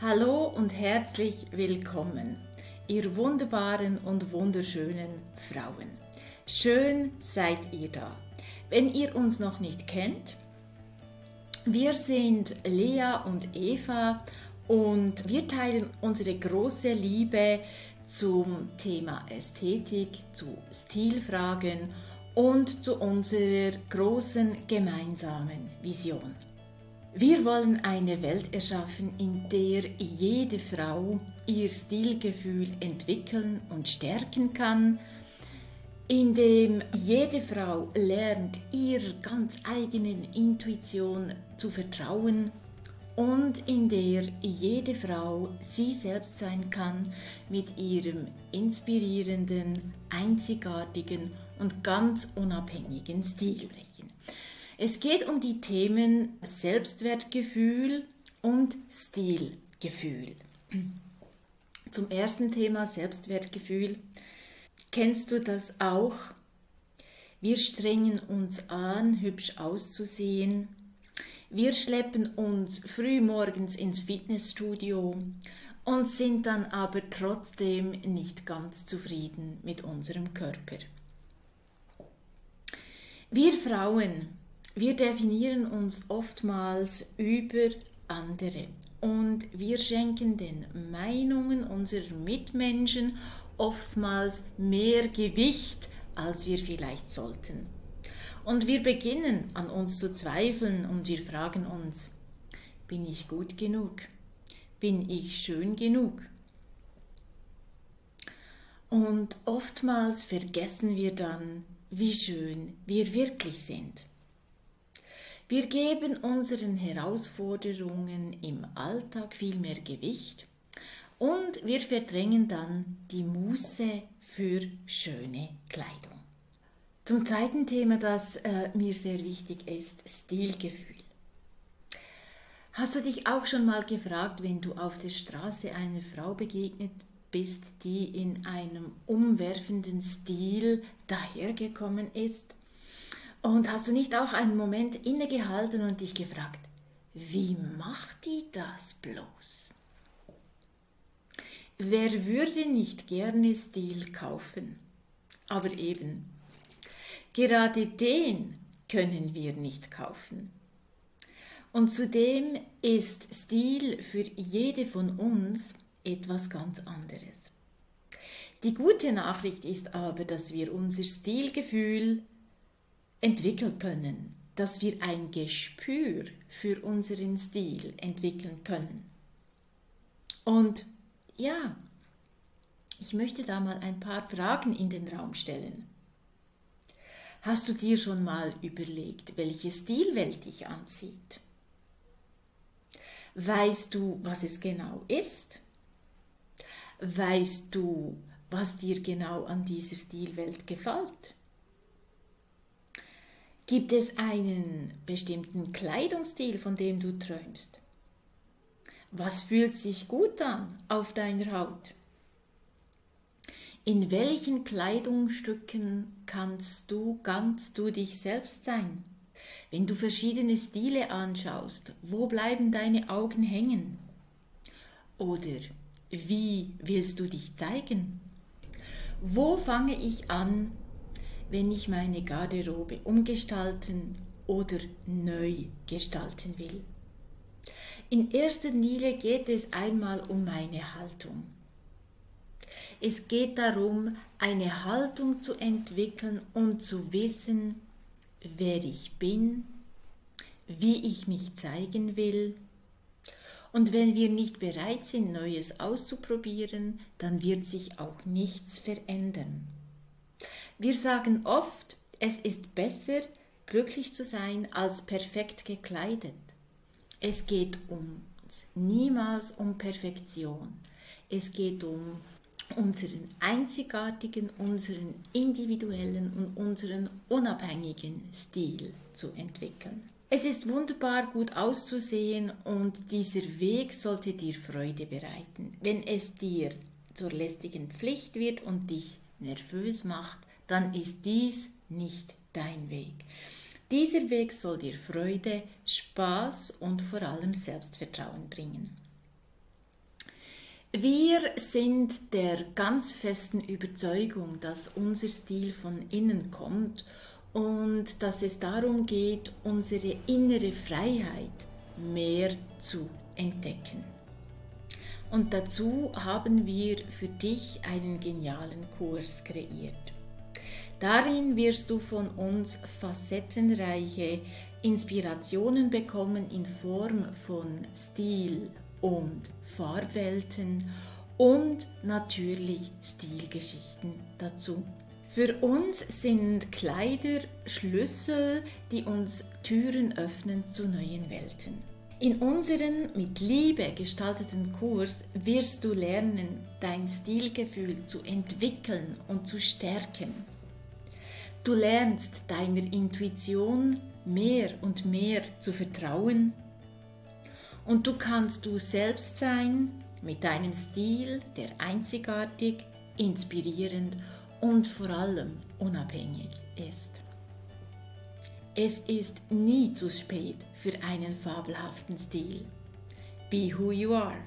Hallo und herzlich willkommen, ihr wunderbaren und wunderschönen Frauen. Schön seid ihr da. Wenn ihr uns noch nicht kennt, wir sind Lea und Eva und wir teilen unsere große Liebe zum Thema Ästhetik, zu Stilfragen und zu unserer großen gemeinsamen Vision. Wir wollen eine Welt erschaffen, in der jede Frau ihr Stilgefühl entwickeln und stärken kann, in dem jede Frau lernt, ihrer ganz eigenen Intuition zu vertrauen und in der jede Frau sie selbst sein kann mit ihrem inspirierenden, einzigartigen und ganz unabhängigen Stilbrechen. Es geht um die Themen Selbstwertgefühl und Stilgefühl. Zum ersten Thema Selbstwertgefühl. Kennst du das auch? Wir strengen uns an, hübsch auszusehen. Wir schleppen uns früh morgens ins Fitnessstudio und sind dann aber trotzdem nicht ganz zufrieden mit unserem Körper. Wir Frauen wir definieren uns oftmals über andere und wir schenken den Meinungen unserer Mitmenschen oftmals mehr Gewicht, als wir vielleicht sollten. Und wir beginnen an uns zu zweifeln und wir fragen uns, bin ich gut genug? Bin ich schön genug? Und oftmals vergessen wir dann, wie schön wir wirklich sind. Wir geben unseren Herausforderungen im Alltag viel mehr Gewicht und wir verdrängen dann die Muße für schöne Kleidung. Zum zweiten Thema, das äh, mir sehr wichtig ist, Stilgefühl. Hast du dich auch schon mal gefragt, wenn du auf der Straße einer Frau begegnet bist, die in einem umwerfenden Stil dahergekommen ist? Und hast du nicht auch einen Moment innegehalten und dich gefragt, wie macht die das bloß? Wer würde nicht gerne Stil kaufen? Aber eben, gerade den können wir nicht kaufen. Und zudem ist Stil für jede von uns etwas ganz anderes. Die gute Nachricht ist aber, dass wir unser Stilgefühl entwickeln können, dass wir ein Gespür für unseren Stil entwickeln können. Und ja, ich möchte da mal ein paar Fragen in den Raum stellen. Hast du dir schon mal überlegt, welche Stilwelt dich anzieht? Weißt du, was es genau ist? Weißt du, was dir genau an dieser Stilwelt gefällt? Gibt es einen bestimmten Kleidungsstil, von dem du träumst? Was fühlt sich gut an auf deiner Haut? In welchen Kleidungsstücken kannst du ganz du dich selbst sein? Wenn du verschiedene Stile anschaust, wo bleiben deine Augen hängen? Oder wie willst du dich zeigen? Wo fange ich an, wenn ich meine Garderobe umgestalten oder neu gestalten will. In erster Linie geht es einmal um meine Haltung. Es geht darum, eine Haltung zu entwickeln und zu wissen, wer ich bin, wie ich mich zeigen will. Und wenn wir nicht bereit sind, Neues auszuprobieren, dann wird sich auch nichts verändern. Wir sagen oft, es ist besser, glücklich zu sein, als perfekt gekleidet. Es geht uns niemals um Perfektion. Es geht um unseren einzigartigen, unseren individuellen und unseren unabhängigen Stil zu entwickeln. Es ist wunderbar gut auszusehen und dieser Weg sollte dir Freude bereiten. Wenn es dir zur lästigen Pflicht wird und dich nervös macht, dann ist dies nicht dein Weg. Dieser Weg soll dir Freude, Spaß und vor allem Selbstvertrauen bringen. Wir sind der ganz festen Überzeugung, dass unser Stil von innen kommt und dass es darum geht, unsere innere Freiheit mehr zu entdecken. Und dazu haben wir für dich einen genialen Kurs kreiert. Darin wirst du von uns facettenreiche Inspirationen bekommen in Form von Stil und Farbwelten und natürlich Stilgeschichten dazu. Für uns sind Kleider Schlüssel, die uns Türen öffnen zu neuen Welten. In unserem mit Liebe gestalteten Kurs wirst du lernen, dein Stilgefühl zu entwickeln und zu stärken. Du lernst deiner Intuition mehr und mehr zu vertrauen und du kannst du selbst sein mit deinem Stil, der einzigartig, inspirierend und vor allem unabhängig ist. Es ist nie zu spät für einen fabelhaften Stil. Be who you are.